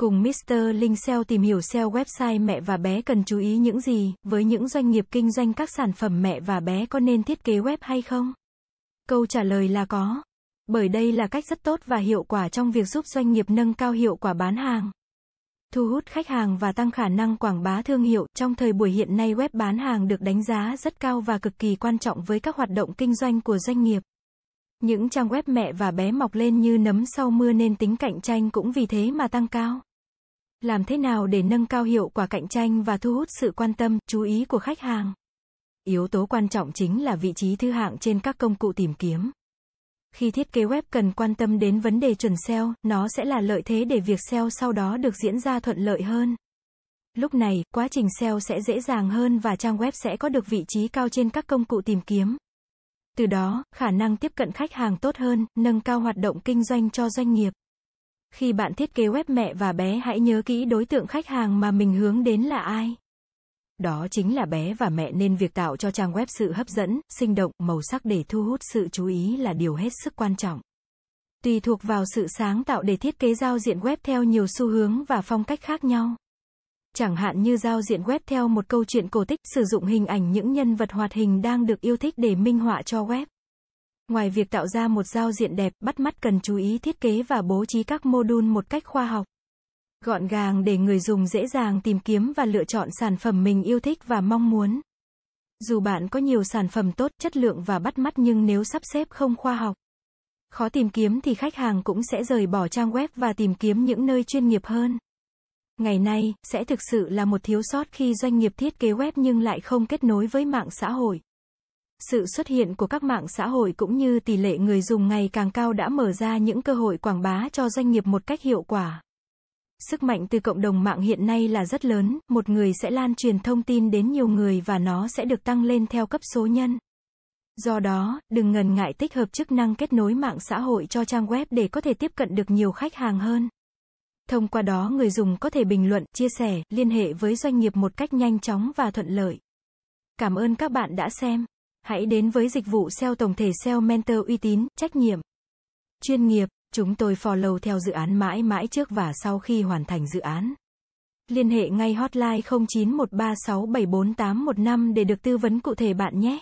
Cùng Mr. Linh SEO tìm hiểu SEO website mẹ và bé cần chú ý những gì, với những doanh nghiệp kinh doanh các sản phẩm mẹ và bé có nên thiết kế web hay không? Câu trả lời là có. Bởi đây là cách rất tốt và hiệu quả trong việc giúp doanh nghiệp nâng cao hiệu quả bán hàng. Thu hút khách hàng và tăng khả năng quảng bá thương hiệu. Trong thời buổi hiện nay web bán hàng được đánh giá rất cao và cực kỳ quan trọng với các hoạt động kinh doanh của doanh nghiệp. Những trang web mẹ và bé mọc lên như nấm sau mưa nên tính cạnh tranh cũng vì thế mà tăng cao. Làm thế nào để nâng cao hiệu quả cạnh tranh và thu hút sự quan tâm, chú ý của khách hàng? Yếu tố quan trọng chính là vị trí thứ hạng trên các công cụ tìm kiếm. Khi thiết kế web cần quan tâm đến vấn đề chuẩn SEO, nó sẽ là lợi thế để việc SEO sau đó được diễn ra thuận lợi hơn. Lúc này, quá trình SEO sẽ dễ dàng hơn và trang web sẽ có được vị trí cao trên các công cụ tìm kiếm. Từ đó, khả năng tiếp cận khách hàng tốt hơn, nâng cao hoạt động kinh doanh cho doanh nghiệp. Khi bạn thiết kế web mẹ và bé hãy nhớ kỹ đối tượng khách hàng mà mình hướng đến là ai. Đó chính là bé và mẹ nên việc tạo cho trang web sự hấp dẫn, sinh động, màu sắc để thu hút sự chú ý là điều hết sức quan trọng. Tùy thuộc vào sự sáng tạo để thiết kế giao diện web theo nhiều xu hướng và phong cách khác nhau. Chẳng hạn như giao diện web theo một câu chuyện cổ tích, sử dụng hình ảnh những nhân vật hoạt hình đang được yêu thích để minh họa cho web. Ngoài việc tạo ra một giao diện đẹp, bắt mắt cần chú ý thiết kế và bố trí các module một cách khoa học. Gọn gàng để người dùng dễ dàng tìm kiếm và lựa chọn sản phẩm mình yêu thích và mong muốn. Dù bạn có nhiều sản phẩm tốt, chất lượng và bắt mắt nhưng nếu sắp xếp không khoa học, khó tìm kiếm thì khách hàng cũng sẽ rời bỏ trang web và tìm kiếm những nơi chuyên nghiệp hơn. Ngày nay, sẽ thực sự là một thiếu sót khi doanh nghiệp thiết kế web nhưng lại không kết nối với mạng xã hội. Sự xuất hiện của các mạng xã hội cũng như tỷ lệ người dùng ngày càng cao đã mở ra những cơ hội quảng bá cho doanh nghiệp một cách hiệu quả. Sức mạnh từ cộng đồng mạng hiện nay là rất lớn, một người sẽ lan truyền thông tin đến nhiều người và nó sẽ được tăng lên theo cấp số nhân. Do đó, đừng ngần ngại tích hợp chức năng kết nối mạng xã hội cho trang web để có thể tiếp cận được nhiều khách hàng hơn. Thông qua đó người dùng có thể bình luận, chia sẻ, liên hệ với doanh nghiệp một cách nhanh chóng và thuận lợi. Cảm ơn các bạn đã xem. Hãy đến với dịch vụ SEO tổng thể SEO Mentor uy tín, trách nhiệm, chuyên nghiệp. Chúng tôi follow theo dự án mãi mãi trước và sau khi hoàn thành dự án. Liên hệ ngay hotline 0913674815 để được tư vấn cụ thể bạn nhé.